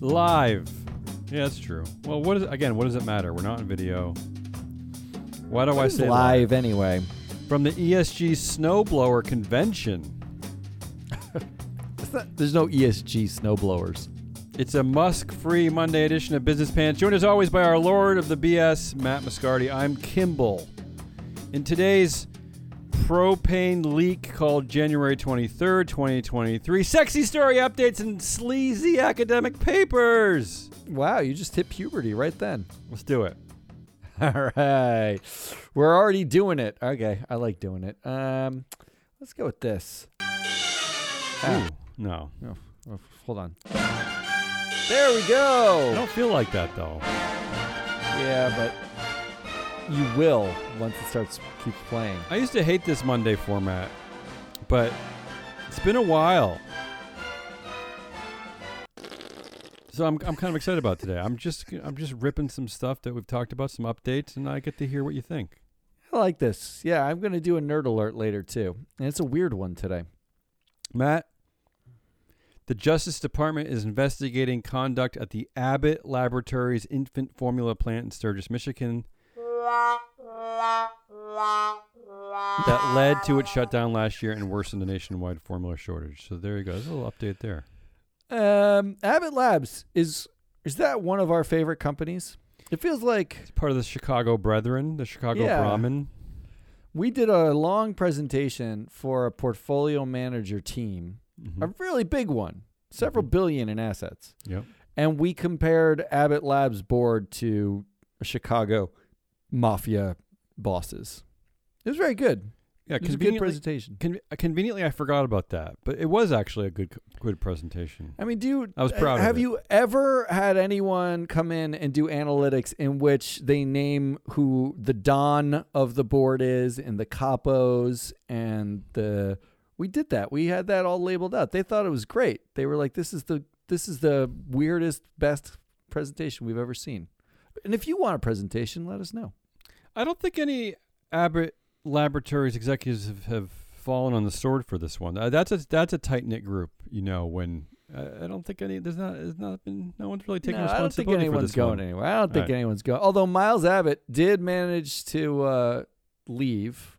live. Yeah, that's true. Well, what is again? What does it matter? We're not in video. Why do I say live anyway? From the ESG Snowblower Convention. Not- There's no ESG snowblowers. It's a Musk-free Monday edition of Business Pants. Joined as always by our Lord of the BS, Matt Moscardi. I'm Kimball. In today's propane leak called January 23rd, 2023, sexy story updates and sleazy academic papers. Wow, you just hit puberty right then. Let's do it. All right. We're already doing it. Okay, I like doing it. Um, let's go with this. Ah, no. oh, oh, hold on. There we go. I don't feel like that though. Yeah, but you will once it starts keeps playing. I used to hate this Monday format, but it's been a while. So I'm, I'm kind of excited about today. I'm just I'm just ripping some stuff that we've talked about, some updates, and I get to hear what you think. I like this. Yeah, I'm going to do a nerd alert later too. And it's a weird one today. Matt, the Justice Department is investigating conduct at the Abbott Laboratories infant formula plant in Sturgis, Michigan, that led to it its shutdown last year and worsened the nationwide formula shortage. So there you go. There's a little update there. Um, Abbott Labs is is that one of our favorite companies? It feels like It's part of the Chicago Brethren, the Chicago Yeah. Brahmin. we did a long presentation for a portfolio manager team, Mhm. a really big one, several Mhm. billion in assets. Yep. And we compared Abbott Labs board to Chicago mafia bosses. It was very good. Yeah, It was a good conveniently, presentation. conve- uh, conveniently, I forgot about that, but it was actually a good good presentation. I mean, do you, I was uh, proud of Have it. you ever had anyone come in and do analytics in which they name who the don of the board is and the capos and the? We did that. We had that all labeled out. They thought it was great. They were like, "This is the this is the weirdest, best presentation we've ever seen." And if you want a presentation, let us know. I don't think any Abbott Laboratories executives have, have fallen on the sword for this one. Uh, that's a that's a tight knit group. You know, when uh, I don't think any there's not there's not been no one's really taking No, I don't think anyone's going one. anywhere. I don't think right. anyone's going. Although Miles Abbott did manage to uh, leave,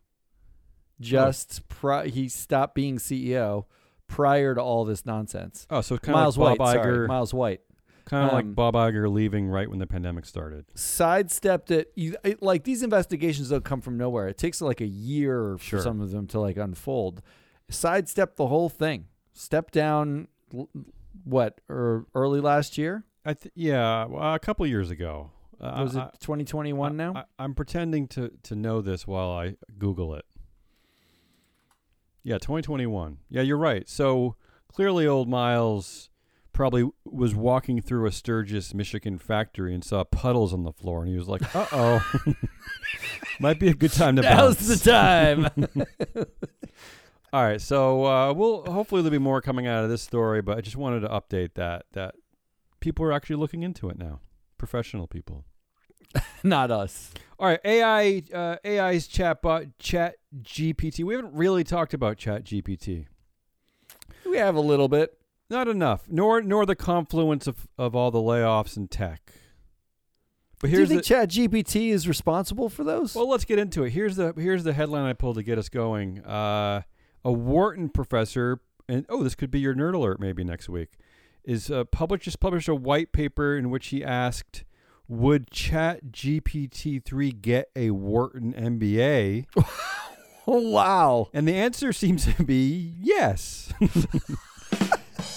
just pri- he stopped being CEO prior to all this nonsense. Oh, so kind of Miles like White, Bob sorry, Miles White kind of um, like Bob Iger leaving right when the pandemic started. sidestepped it. You, it. Like these investigations don't come from nowhere. It takes like a year Sure. for some of them to like unfold. Sidestepped the whole thing. Step down. What or early last year? I th- yeah, well, a couple years ago. Uh, Was it I- 2021 now? I, I'm pretending to to know this while I Google it. Yeah, 2021. Yeah, you're right. So clearly, old Miles probably was walking through a Sturgis, Michigan factory and saw puddles on the floor, and he was like, "Uh oh, might be a good time to Now's bounce." the time. All right, so uh, we'll hopefully there'll be more coming out of this story, but I just wanted to update that that people are actually looking into it now, professional people. Not us. All right, AI, uh, AI's chatbot, Chat GPT. We haven't really talked about Chat GPT. We have a little bit. Not enough, nor nor the confluence of, of all the layoffs in tech. But Do you here's think the, Chat GPT is responsible for those? well, let's get into it. Here's the here's the headline I pulled to get us going. Uh, a Wharton professor, and oh, this could be your nerd alert maybe next week, is uh, published just published a white paper in which he asked, "Would Chat GPT three get a Wharton MBA?" oh, wow. And the answer seems to be yes.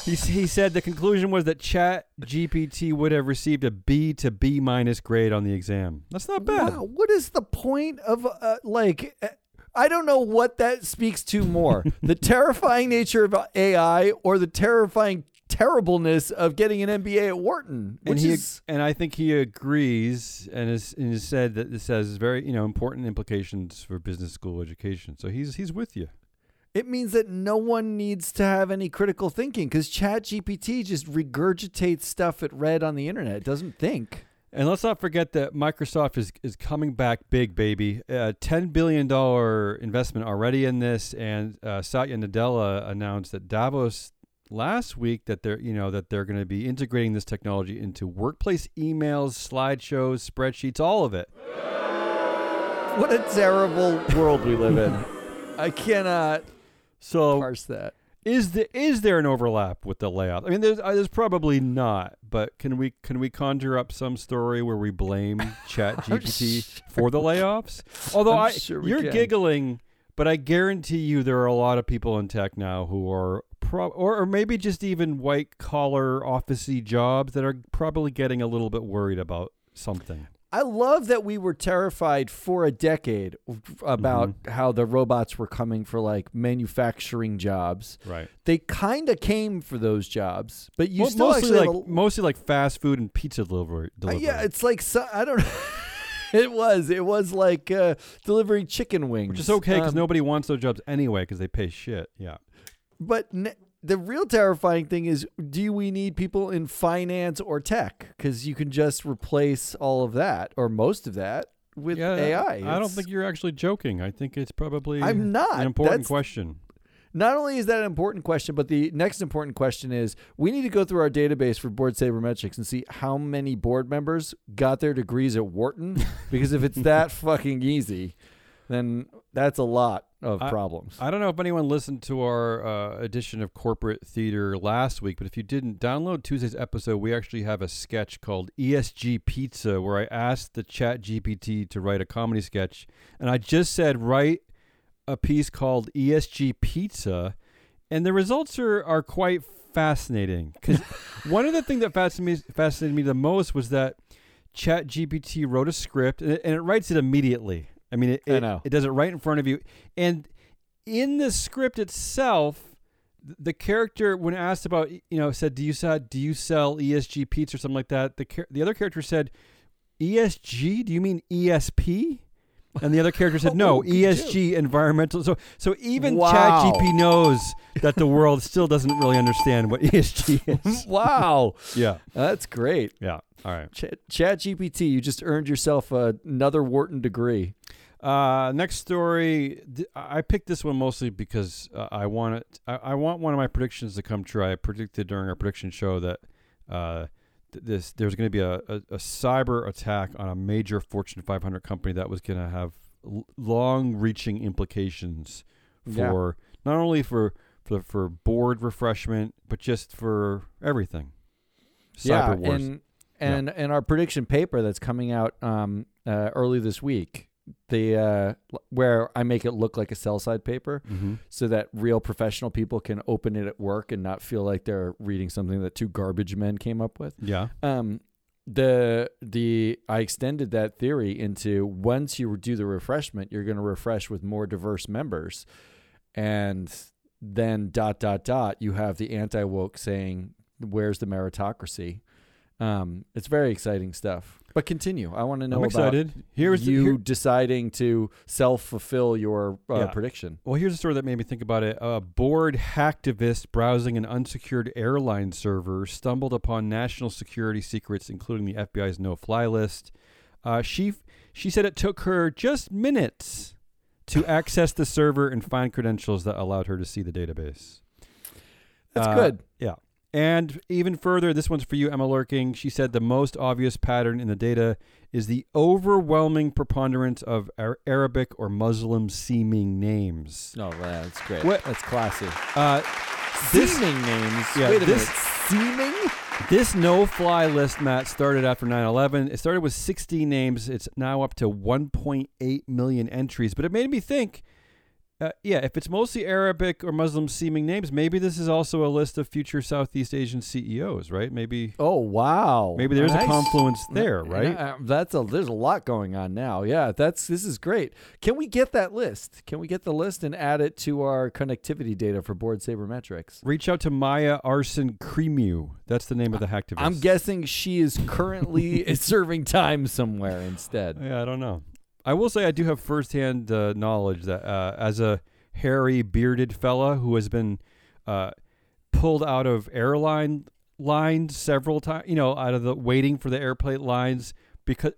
he, he said the conclusion was that Chat GPT would have received a B to B minus grade on the exam. That's not bad. Wow. What is the point of, uh, like, uh, I don't know what that speaks to more the terrifying nature of AI or the terrifying terribleness of getting an MBA at Wharton, And he is. and I think he agrees and has, and has said that this has very you know important implications for business school education. So he's he's with you. It means that no one needs to have any critical thinking because ChatGPT just regurgitates stuff it read on the internet. It doesn't think. And let's not forget that Microsoft is is coming back big, baby. Uh, Ten billion dollar investment already in this, and uh, Satya Nadella announced that Davos last week that they're you know that they're going to be integrating this technology into workplace emails, slideshows, spreadsheets, all of it. What a terrible world we live in. I cannot So parse that. is the is there an overlap with the layoff? I mean, there's uh, there's probably not, but can we can we conjure up some story where we blame Chat ChatGPT for the layoffs? Although I'm I sure you're can. giggling, but I guarantee you there are a lot of people in tech now who are pro or, or maybe just even white collar officey jobs that are probably getting a little bit worried about something. I love that we were terrified for a decade about Mm-hmm. how the robots were coming for like manufacturing jobs. Right. They kind of came for those jobs, but you Well, still mostly like a- mostly like fast food and pizza delivery. Uh, yeah, it's like so, I don't know. it was it was like uh, delivering chicken wings, which is okay because Um, nobody wants those jobs anyway because they pay shit. Yeah. But n- the real terrifying thing is, do we need people in finance or tech? Because you can just replace all of that or most of that with yeah, AI. I don't think you're actually joking. I think it's probably I'm not. an important That's- question. Not only is that an important question, but the next important question is we need to go through our database for board sabermetrics and see how many board members got their degrees at Wharton. because if it's that fucking easy, then that's a lot of I- problems. I don't know if anyone listened to our uh, edition of Corporate Theater last week, but if you didn't, download Tuesday's episode. We actually have a sketch called ESG Pizza where I asked the Chat GPT to write a comedy sketch, and I just said write a piece called ESG Pizza, and the results are are quite fascinating. Because one of the things that fascinated me, fascinated me the most was that Chat GPT wrote a script and it, and it writes it immediately. I mean, it, I it, know. it does it right in front of you. And in the script itself, the character, when asked about, you know, said, "Do you sell do you sell ESG pizza or something like that?" The the other character said, "ESG? Do you mean ESP?" And the other character said, "No, Oh, ESG, environmental." So, so even Wow. ChatGPT knows that the world still doesn't really understand what ESG is. wow, yeah, that's great. yeah. All right. Chat, Chat GPT, you just earned yourself another Wharton degree. Uh, next story. I picked this one mostly because uh, I want it. I, I want one of my predictions to come true. I predicted during our prediction show that uh, th- this there's going to be a, a, a cyber attack on a major Fortune 500 company that was going to have l- long-reaching implications Yeah. for not only for for for board refreshment, but just for everything. Cyber yeah, wars. and and and our prediction paper that's coming out um, uh, early this week, the uh, where I make it look like a sell side paper, Mhm. so that real professional people can open it at work and not feel like they're reading something that two garbage men came up with. Yeah. Um, the the I extended that theory into once you do the refreshment, you're going to refresh with more diverse members, and then dot dot dot you have the anti woke saying, "Where's the meritocracy?" Um, it's very exciting stuff. But continue. I want to know I'm about excited. Here's the- you here- deciding to self fulfill your uh, Yeah. prediction. Well, here's a story that made me think about it. A bored hacktivist browsing an unsecured airline server stumbled upon national security secrets, including the FBI's no-fly list. Uh, she she said it took her just minutes to access the server and find credentials that allowed her to see the database. That's Uh, good. Yeah. And even further, this one's for you, Emma Lurking. She said the most obvious pattern in the data is the overwhelming preponderance of Arabic or Muslim seeming names. No, that's great. What- That's classy. Uh, this Seeming names. Yeah, Wait a this- minute. Seeming. this no-fly list, Matt, started after 9/11. It started with 60 names. It's now up to 1.8 million entries. But it made me think. Uh, yeah, if it's mostly Arabic or Muslim seeming names, maybe this is also a list of future Southeast Asian CEOs, right? Maybe Oh wow! maybe there's Nice. a confluence there, right? uh, That's a there's a lot going on now. Yeah, that's this is great. Can we get that list? Can we get the list and add it to our connectivity data for board sabermetrics? Reach out to Maia Arson Crimew. That's the name of the hacktivist. I'm guessing she is currently serving time somewhere instead. Yeah, I don't know. I will say I do have firsthand uh, knowledge that uh, as a hairy, bearded fella who has been uh, pulled out of airline lines several times, you know, out of the waiting for the airplane lines because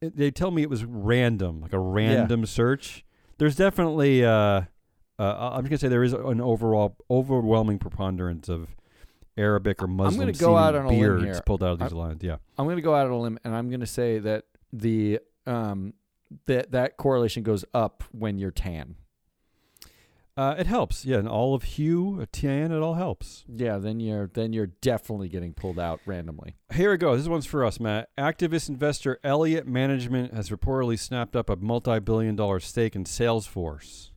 it- they tell me it was random, like a random search. There's definitely, uh, uh, I'm just gonna say there is an overall overwhelming preponderance of Arabic or Muslim gonna go out on a limb beards here. pulled out of these lines. Yeah. I'm going to go out on a limb and I'm going to say that the um that that correlation goes up when you're tan. Uh, it helps. Yeah, an olive hue, a tan, it all helps. Yeah, then you're then you're definitely getting pulled out randomly. Here we go. This one's for us, Matt. Activist investor Elliott Management has reportedly snapped up a multi billion dollar stake in Salesforce.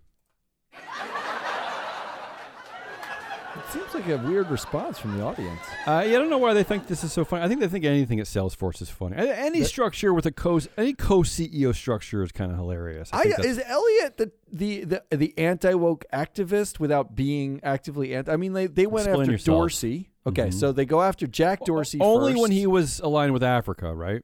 It seems like a weird response from the audience. Uh, yeah, I don't know why they think this is so funny. I think they think anything at Salesforce is funny. Any That- structure with a co any co CEO structure is kind of hilarious. I I, is Elliott the the the, the anti woke activist without being actively anti? I mean, they they went Explain after yourself. Dorsey. Okay, Mhm. so they go after Jack Dorsey only first. when he was aligned with Africa, right?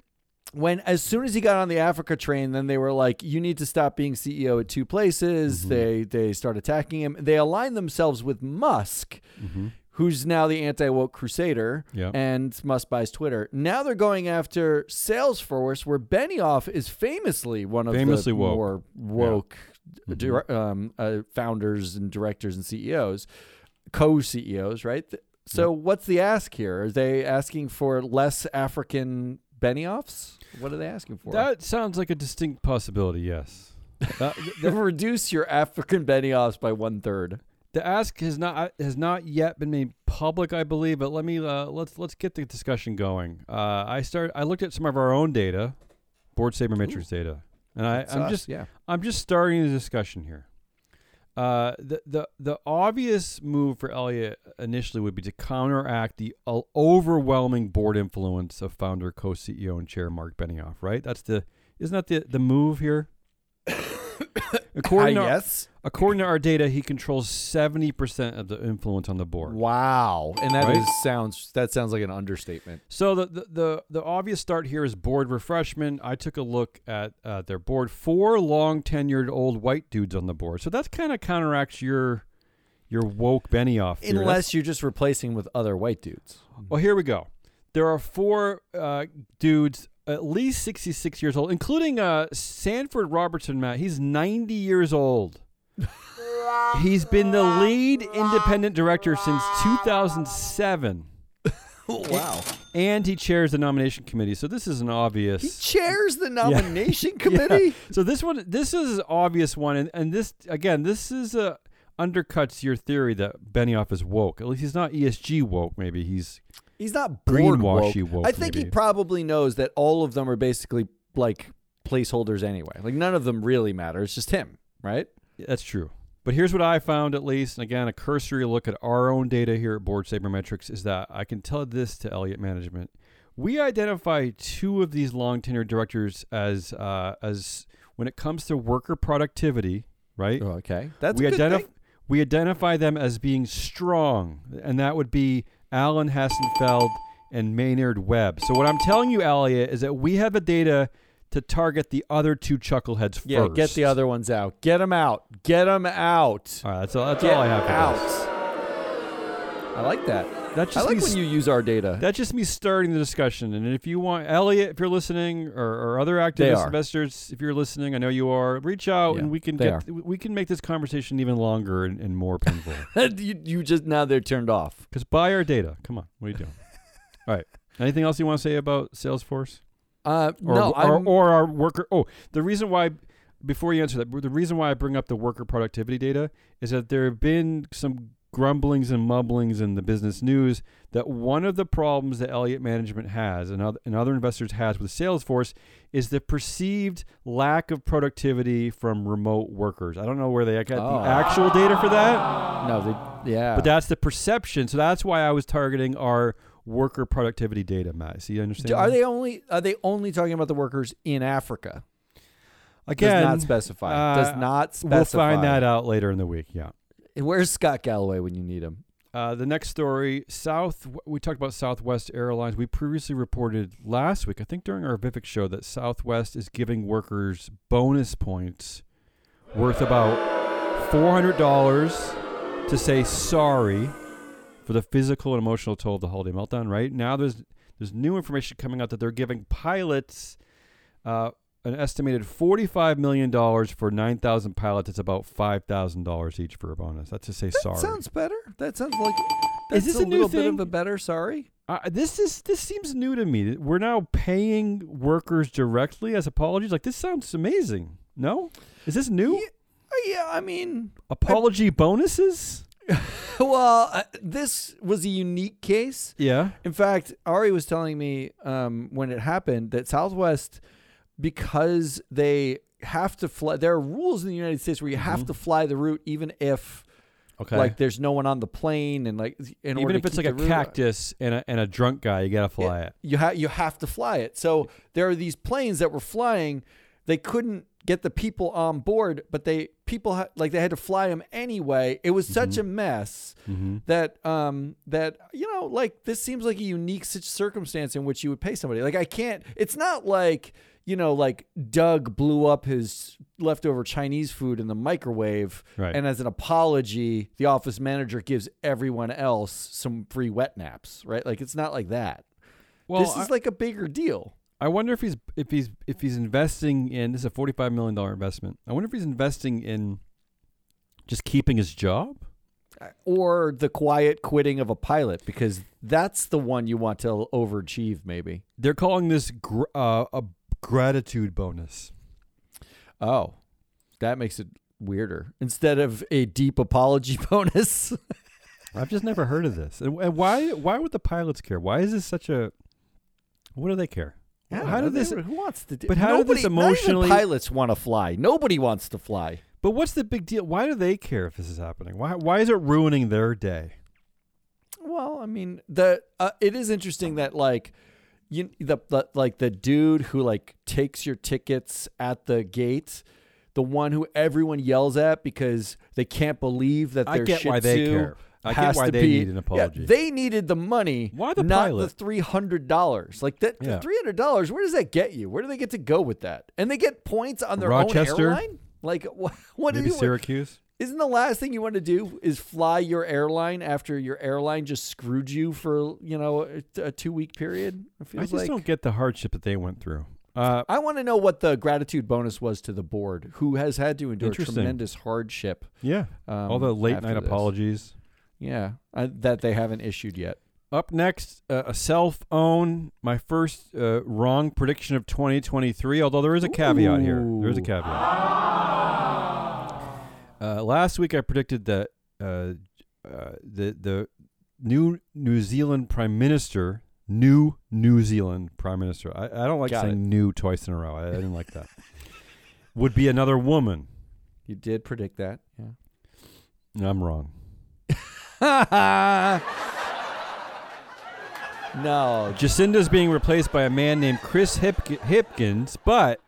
When as soon as he got on the Africa train, then they were like, "You need to stop being CEO at two places." Mhm. They they start attacking him. They align themselves with Musk, Mm-hmm. who's now the anti woke crusader, Yeah. and Musk buys Twitter. Now they're going after Salesforce, where Benioff is famously one of Famously the woke. more woke Mhm. um, uh, founders and directors and CEOs, co CEOs, right? So what's the ask here? Are they asking for less African Benioffs? What are they asking for? That sounds like a distinct possibility. Yes. They reduce your African Benioffs by one third. The ask has not has not yet been made public, I believe. But let me uh, let's let's get the discussion going. Uh, I start. I looked at some of our own data, board sabermetrics data, and I, That's I'm us, just yeah. I'm just starting the discussion here. Uh, the the the obvious move for Elliott initially would be to counteract the overwhelming board influence of founder, co-CEO, and chair Mark Benioff. Right? That's the isn't that the the move here? according to yes. according to our data, he controls seventy percent of the influence on the board. Wow, and that is Right? sounds that sounds like an understatement. So the, the the the obvious start here is board refreshment. I took a look at uh, their board. Four long tenured old white dudes on the board. So that's kind of counteracts your your woke Benioff. theory. That's- Unless you're just replacing with other white dudes. well, here we go. There are four uh, dudes, at least sixty six years old, including uh, Sanford Robertson. Matt, he's ninety years old. He's been the lead independent director since two thousand seven. wow. and he chairs the nomination committee. So this is an obvious. He chairs the nomination committee. So this one, this is an obvious one, and, and this again, this is a undercuts your theory that Benioff is woke. At least he's not ESG woke. Maybe he's He's not board woke. woke. I think he probably knows that all of them are basically like placeholders anyway. Like none of them really matter. It's just him, right? That's true. But here's what I found, at least, and again, a cursory look at our own data here at Board Sabermetrics is that I can tell this to Elliott Management. We identify two of these long tenured directors as uh, as when it comes to worker productivity, right? Oh, okay, that's we a good identify thing. we identify them as being strong, and that would be Alan Hassenfeld and Maynard Webb. So what I'm telling you, Elliott, is that we have the data to target the other two chuckleheads Yeah, first. get the other ones out. Get them out. Get them out. All right, that's all. That's Get all I have. For out. this. I like that. That's I just like me. when you use our data. that's just me starting the discussion. And if you want, Elliott, if you're listening, or, or other activist investors, if you're listening, I know you are. Reach out, Yeah, and we can get we can make this conversation even longer and, and more painful. you, you just now they're turned off. Because buy our data. Come on, what are you doing? All right. Anything else you want to say about Salesforce? Uh, Or, no, or, or our worker? Oh, the reason why. Before you answer that, the reason why I bring up the worker productivity data is that there have been some grumblings and mumblings in the business news that one of the problems that Elliott Management has and other, and other investors has with Salesforce is the perceived lack of productivity from remote workers. I don't know where they got Oh. the actual data for that. no, they, yeah. But that's the perception. So that's why I was targeting our worker productivity data, Matt. So you understand? Are that? they only are they only talking about the workers in Africa? Again, Does not specify. uh, Does not specify. we'll find that out later in the week. Yeah. Where's Scott Galloway when you need him? Uh, the next story, South. We talked about Southwest Airlines. We previously reported last week, I think during our Vivek show, that Southwest is giving workers bonus points worth about four hundred dollars to say sorry for the physical and emotional toll of the holiday meltdown. Right now, there's there's new information coming out that they're giving pilots uh, an estimated forty-five million dollars for nine thousand pilots. It's about five thousand dollars each for a bonus. That's to say That sorry. sounds better. That sounds like That's this a, a new little bit of a better sorry. Uh, this is this seems new to me. We're now paying workers directly as apologies. Like this sounds amazing. No, is this new? Yeah. Uh, yeah, I mean, Apology bonuses? well, uh, this was a unique case. Yeah. In fact, Ari was telling me um, when it happened that Southwest, because they have to fly, there are rules in the United States where you have Mhm. to fly the route even if Okay. like there's no one on the plane and like in Even if it's like a route- cactus and a and a drunk guy, you gotta fly it. you have you have to fly it. So there are these planes that were flying. They couldn't get the people on board, but they people ha- like they had to fly them anyway. It was such Mhm. a mess Mm-hmm. that um that you know like this seems like a unique such circumstance in which you would pay somebody. Like I can't. It's not like you know like Doug blew up his leftover Chinese food in the microwave. Right. And as an apology, the office manager gives everyone else some free wet naps, right? Like it's not like that well, this is I, like a bigger deal. I wonder if he's if he's if he's investing in this is a forty five million dollar investment. I wonder if he's investing in just keeping his job. Or the quiet quitting of a pilot, because that's the one you want to overachieve, maybe. They're calling this gr- uh, a gratitude bonus. Oh, that makes it weirder. Instead of a deep apology bonus. I've just never heard of this. And, and why why would the pilots care? Why is this such a what do they care? How know. did this Who wants to do? but how did this Nobody- not even emotionally- pilots want to fly. Nobody wants to fly. But what's the big deal? Why do they care if this is happening? Why why is it ruining their day? Well, I mean, the uh, it is interesting that like you the, the like the dude who like takes your tickets at the gate, the one who everyone yells at because they can't believe that I get why they care. I get why they be- need an apology. Yeah, they needed the money. Why the not pilot? the three hundred dollars? Like that, Yeah. three hundred dollars. Where does that get you? Where do they get to go with that? And they get points on their Rochester? own airline. Like what? What do Maybe you? Syracuse. Isn't the last thing you want to do is fly your airline after your airline just screwed you for you know a, a two week period? It I just like don't get the hardship that they went through. Uh, I want to know what the gratitude bonus was to the board, who has had to endure tremendous hardship. yeah, Um, all the late night this. apologies. Yeah, uh, that they haven't issued yet. Up next, uh, a self own. My first uh, wrong prediction of 2023. Although there is a caveat here. There is a caveat. Uh, last week I predicted that uh, uh, the the new New Zealand Prime Minister, new New Zealand Prime Minister. I, I don't like Got saying it. new twice in a row. I, I didn't like that. Would be another woman. You did predict that. Yeah. I'm wrong. no, Jacinda's being replaced by a man named Chris Hip- Hipkins, but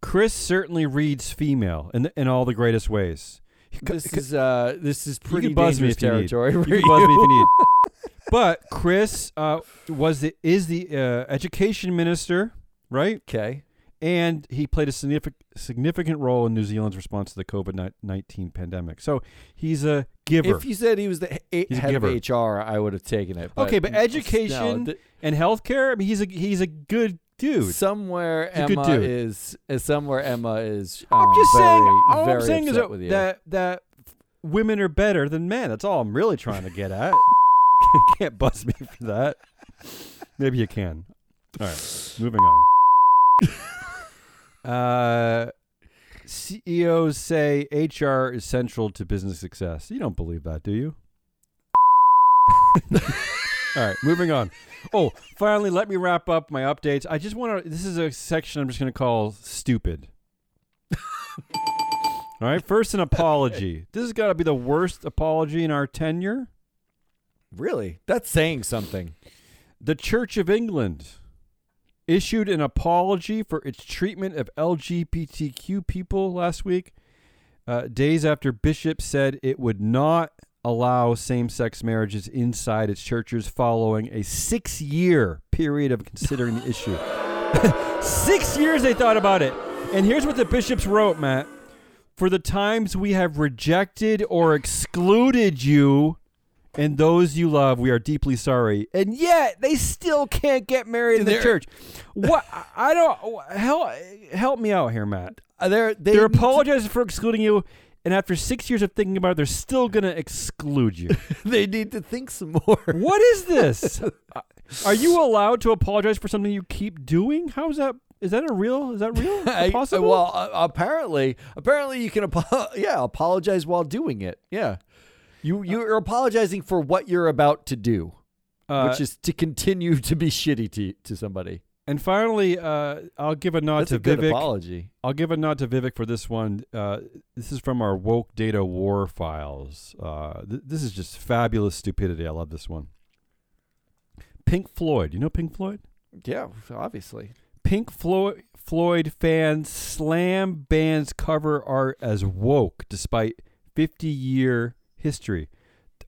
Chris certainly reads female in, in all the greatest ways. This is uh, this is you pretty can buzz me dangerous you territory. You for can buzz me if you. you need. But Chris uh, was the is the uh, education minister, right? Okay. And he played a significant significant role in New Zealand's response to the COVID nineteen pandemic. So he's a giver. If you said he was the a- head of. HR, I would have taken it. Okay, but no, education, th- and healthcare, I mean, he's a he's a good dude. somewhere He's a good Emma dude. is, is somewhere Emma is. I'm um, just very, saying. All very I'm saying is that, that that women are better than men. That's all I'm really trying to get at. Can't bust me for that. Maybe you can. All right, moving on. uh, CEOs say HR is central to business success. You don't believe that, do you? All right, moving on. Oh, finally, let me wrap up my updates. I just want to. This is a section I'm just going to call stupid. All right, first an apology. This has got to be the worst apology in our tenure. really, that's saying something. The Church of England issued an apology for its treatment of LGBTQ people last week, uh, days after Bishop said it would not allow same sex marriages inside its churches following a six year period of considering the issue. six years they thought about it. And here's what the bishops wrote, Matt. For the times we have rejected or excluded you and those you love, we are deeply sorry. And yet they still can't get married in the They're- church. What I don't help help me out here, Matt. They're they They're apologizing for excluding you, and after six years of thinking about it, they're still gonna exclude you. they need to think some more. what is this? Uh, Are you allowed to apologize for something you keep doing? How is that? Is that a real? Is that real? Is that I- possible? well, uh, apparently, apparently you can apo- yeah apologize while doing it. Yeah, you you're apologizing for what you're about to do, Uh, which is to continue to be shitty to to somebody. And finally, uh, I'll give a nod That's to a good Vivek. apology. I'll give a nod to Vivek for this one. Uh, this is from our woke data war files. Uh, th- this is just fabulous stupidity. I love this one. Pink Floyd. You know Pink Floyd? Yeah, obviously. Pink Floyd Floyd fans slam band's cover art as woke despite 50 year history.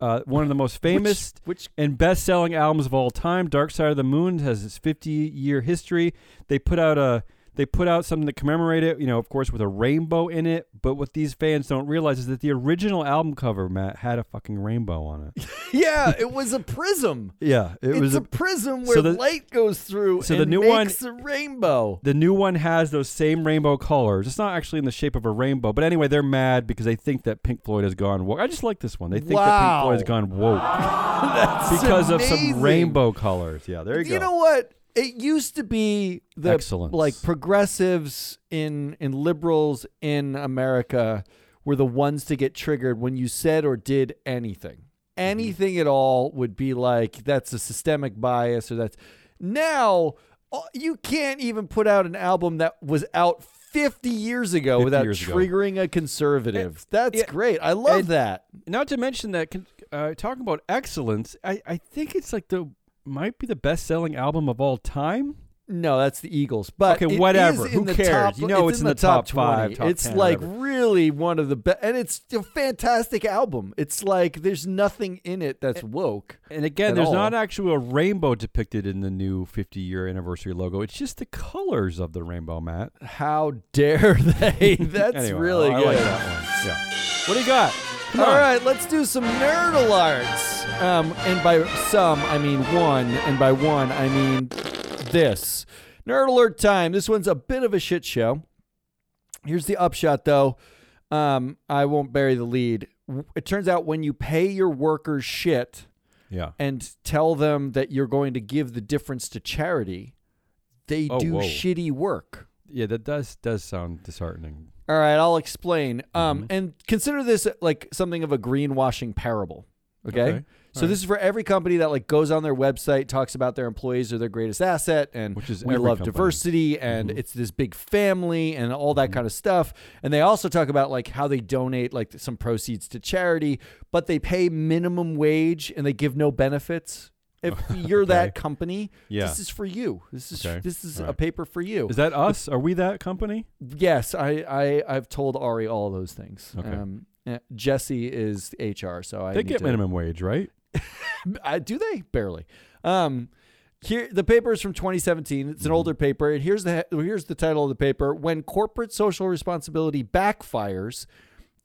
Uh, one of the most famous which, and best-selling albums of all time. Dark Side of the Moon has its 50-year history. They put out a they put out something to commemorate it, you know, of course with a rainbow in it, but what these fans don't realize is that the original album cover, Matt, had a fucking rainbow on it. yeah, it was a prism. Yeah, it it's was a, a, prism so where the- light goes through so and the new one- makes a rainbow. the new one has those same rainbow colors. It's not actually in the shape of a rainbow, but anyway, they're mad because they think that Pink Floyd has gone woke. I just like this one. They think that Pink Floyd has gone woke That's because of some rainbow colors. Yeah, there you, You go. You know what? It used to be the Excellence. like progressives in in liberals in America were the ones to get triggered when you said or did anything. Mm-hmm. Anything at all would be like that's a systemic bias or that's now uh, you can't even put out an album that was out 50 years ago 50 without years ago. triggering a conservative. That's yeah, great. I love that. Not to mention that uh, talking about excellence, I, I think it's like the might be the best selling album of all time. No, that's the Eagles. But Okay, whatever. Who cares? top- You know it's in the top five, top it's 10, like whatever. really one of the best, and it's a fantastic album. It's like there's nothing in it that's woke. And again, there's all. not actually a rainbow depicted in the new 50 year anniversary logo. It's just the colors of the rainbow, Matt. How dare they? That's Anyway, really I good. like that one. Yeah. What do you got? Come All on. right, let's do some nerd alerts. Um, and by some, I mean one, and by one, I mean this. Nerd alert time. This one's a bit of a shit show. Here's the upshot, though. Um, I won't bury the lead. It turns out when you pay your workers shit Yeah. and tell them that you're going to give the difference to charity, they Oh, do whoa. shitty work. Yeah, that does does sound disheartening. All right, I'll explain. Um, Mhm. and consider this like something of a greenwashing parable. Okay. Okay. So All this is for every company that like goes on their website, talks about their employees are their greatest asset, and Which is we every love company. diversity, and Mhm. it's this big family, and all that Mhm. kind of stuff. And they also talk about like how they donate like some proceeds to charity, but they pay minimum wage and they give no benefits. If you're that company, Yeah. this is for you. This is Okay. this is All a paper for you. Is that us? Are we that company? Yes, I, I I've told Ari all those things. Okay. Um, eh, Jesse is HR, so I they get to- minimum wage, right? I, do they barely? Um, here the paper is from 2017. It's an Mhm. older paper, and here's the here's the title of the paper: When corporate social responsibility backfires.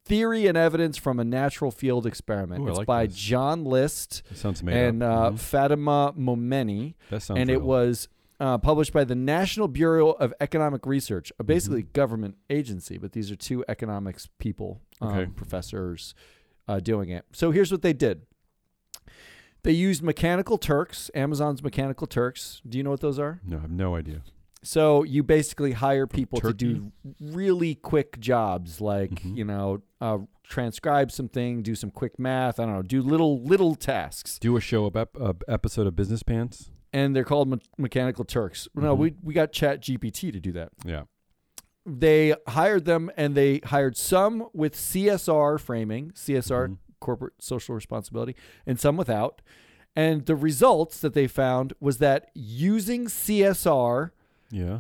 Theory and evidence from a natural field experiment. Ooh, it's like by this. John List sounds and uh, Mhm. Fatemeh Momeni that sounds and it was uh, published by the National Bureau of Economic Research, a basically Mm-hmm. government agency, but these are two economics people, um, Okay. professors, uh, doing it. So here's what they did. They used Mechanical Turks, Amazon's Mechanical Turks. Do you know what those are? No, I have no idea. So you basically hire people to do really quick jobs, like Mhm. you know, uh, transcribe something, do some quick math. I don't know, do little little tasks. Do a show ep- uh, episode of Business Pants. And they're called me- Mechanical Turks. No, Mhm. we we got Chat GPT to do that. Yeah. they hired them and they hired some with CSR framing, CSR Mhm. corporate social responsibility, and some without. And the results that they found was that using CSR Yeah.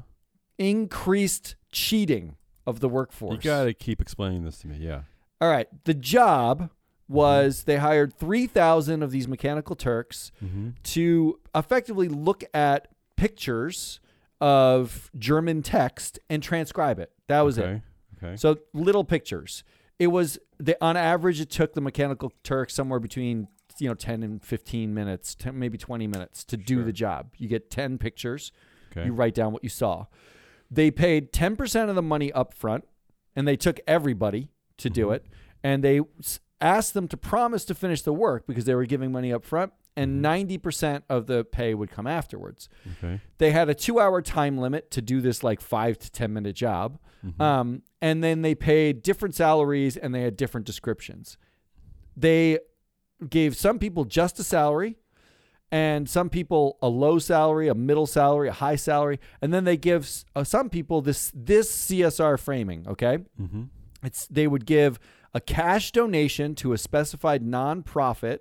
increased cheating of the workforce. You got to keep explaining this to me. Yeah. All right, the job was they hired 3,000 of these mechanical Turks Mm-hmm. to effectively look at pictures of German text and transcribe it. That was it. okay. Okay. So little pictures. It was the on average it took the mechanical Turk somewhere between you know 10 and 15 minutes, 10, maybe 20 minutes to do the job. You get 10 pictures, Okay. you write down what you saw. They paid 10% of the money up front and they took everybody to do Mhm. it and they s- asked them to promise to finish the work because they were giving money up front, and Mhm. 90% of the pay would come afterwards. Okay. They had a two hour time limit to do this like five to 10 minute job. Mhm. Um, and then they paid different salaries and they had different descriptions. They gave some people just a salary and some people a low salary, a middle salary, a high salary, and then they give uh, some people this this CSR framing, okay? Mhm. It's they would give a cash donation to a specified nonprofit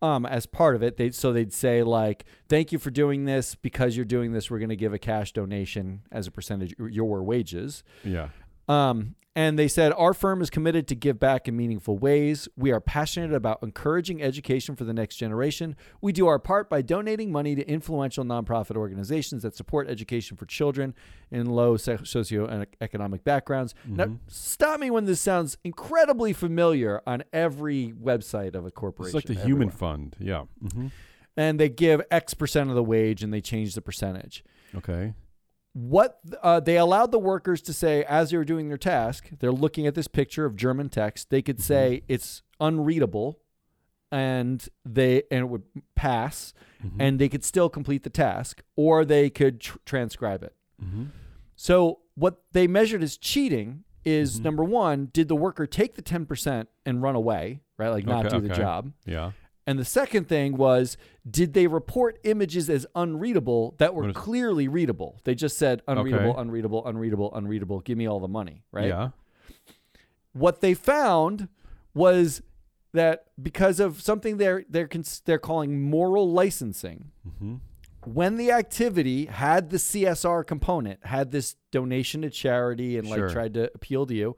um, as part of it. They so they'd say like, "Thank you for doing this. Because you're doing this, we're going to give a cash donation as a percentage of your wages." Yeah. Um, and they said, Our firm is committed to give back in meaningful ways. We are passionate about encouraging education for the next generation. We do our part by donating money to influential nonprofit organizations that support education for children in low so- socioeconomic backgrounds. Now, Mhm. stop me when this sounds incredibly familiar on every website of a corporation. It's like the human fund. Yeah. hmm And they give X percent of the wage and they change the percentage Okay. What uh, they allowed the workers to say as they were doing their task they're looking at this picture of german text they could say it's unreadable and they and it would pass Mhm. and they could still complete the task or they could tr- transcribe it Mhm. so what they measured as cheating is Mhm. number one did the worker take the 10% and run away right like not Okay, do the job Yeah. And the second thing was, did they report images as unreadable that were clearly readable? They just said unreadable, Okay. unreadable, unreadable, unreadable. Give me all the money, right? Yeah. What they found was that because of something they're they're cons- they're calling moral licensing, hmm when the activity had the CSR component, had this donation to charity and like tried to appeal to you,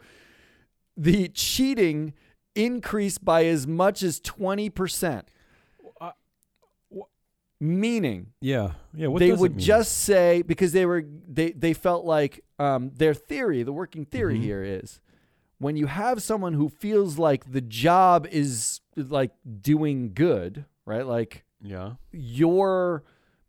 the cheating increased by as much as 20%. Uh, wh- Meaning Yeah. Yeah. What they would just say because they were they they felt like um, their theory, the working theory Mhm. here is when you have someone who feels like the job is like doing good, right? Like Yeah. you're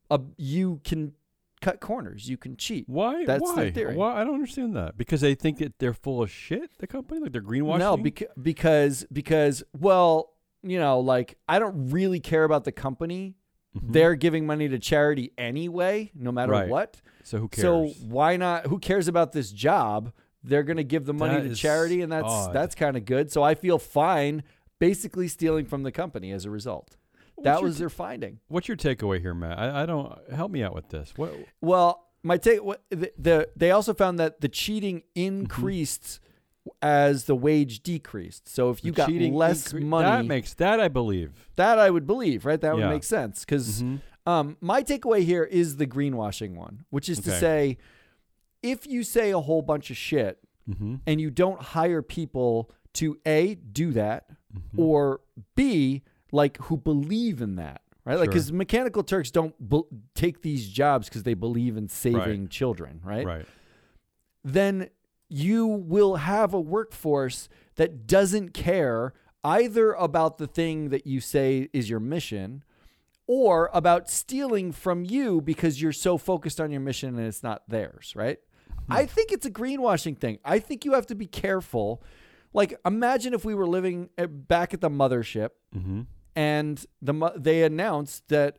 a, you can cut corners, you can cheat. Why? That's Why? their theory. Why? I don't understand that. Because they think that they're full of shit. The company, like they're greenwashing. No, beca- because because well, you know, like I don't really care about the company. Mhm. They're giving money to charity anyway, no matter Right. what. So who cares? So why not? Who cares about this job? They're going to give the money That to charity, and that's odd. that's kind of good. So I feel fine, basically stealing from the company as a result. That was their finding. What's your takeaway here, Matt? I, I don't help me out with this. What? Well, my take. What, the, the they also found that the cheating Mm-hmm. increased as the wage decreased. So if you the got cheating less incre- money, That makes that I believe. that I would believe, right? That would make sense because Mhm. Um, my takeaway here is the greenwashing one, which is to say, if you say a whole bunch of shit Mhm. and you don't hire people to a do that Mhm. or b like who believe in that, right? Like Sure. because mechanical Turks don't be- take these jobs because they believe in saving children, right? Right. Then you will have a workforce that doesn't care either about the thing that you say is your mission or about stealing from you because you're so focused on your mission and it's not theirs, right? I think it's a greenwashing thing. I think you have to be careful. Like imagine if we were living at, back at the mothership Mm-hmm. And the they announced that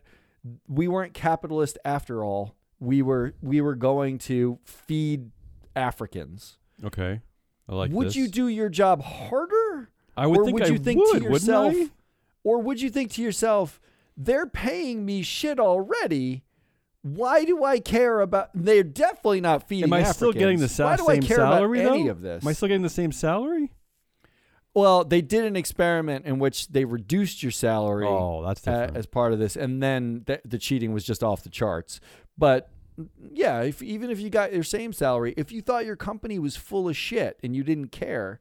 we weren't capitalist after all. We were we were going to feed Africans. Okay. I like would this. you do your job harder? I would or think would I you think would, to yourself, or would you think to yourself, they're paying me shit already? Why do I care about? They're definitely not feeding. Am I still getting the Africans. sa- Why do I same care salary about any though? of this? Am I still getting the same salary? Well, they did an experiment in which they reduced your salary Oh, that's uh, different. as part of this, and then the, the cheating was just off the charts. But yeah, if even if you got your same salary, if you thought your company was full of shit and you didn't care,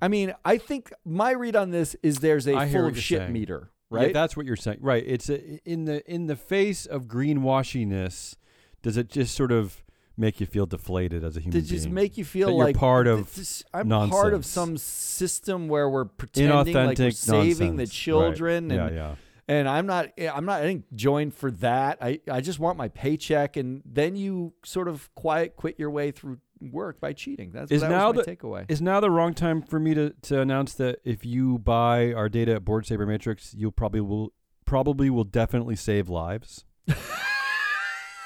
I mean, I think my read on this is there's a I full of shit saying. meter, Yeah, right? that's what you're saying. Right. It's a, in the in the face of greenwashiness. Does it just sort of make you feel deflated as a human being. to just being? make you feel That you're part of this- I'm part of some system where we're pretending like we're saving the children Right. and yeah, yeah. and I'm not I'm not I didn't join for that. I I just want my paycheck and then you sort of quiet quit your way through work by cheating. That's Is that now the- takeaway. Is now the wrong time for me to, to announce that if you buy our data at Board Sabermetrics, you'll probably will probably will definitely save lives.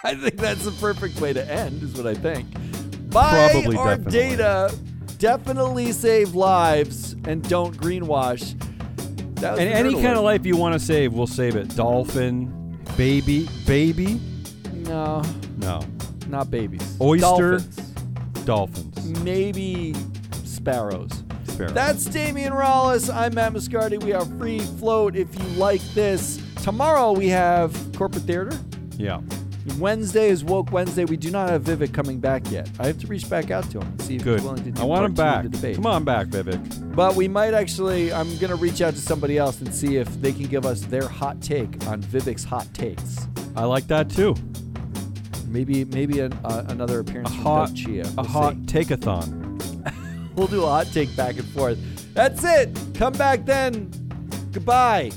I think that's the perfect way to end, is what I think. Buy Probably, our definitely. data, definitely save lives, and don't greenwash. That And any kind of life you want to save, we'll save it. Dolphin, baby, baby, No, no, not babies. Oyster. Dolphins. dolphins. Maybe sparrows. Sparrows. That's Damion Rallis. I'm Matt Moscardi. We are free float if you like this. Tomorrow we have Corporate Theater. yeah. Wednesday is Woke Wednesday. We do not have Vivek coming back yet. I have to reach back out to him and see if Good. he's willing to do I want part him two back. of the debate. Come on back, Vivek. But we might actually, I'm going to reach out to somebody else and see if they can give us their hot take on Vivek's hot takes. I like that too. Maybe maybe an, uh, another appearance A from hot- Doug Chia. A We'll hot see. take-a-thon. We'll do a hot take back and forth. That's it. Come back then. Goodbye.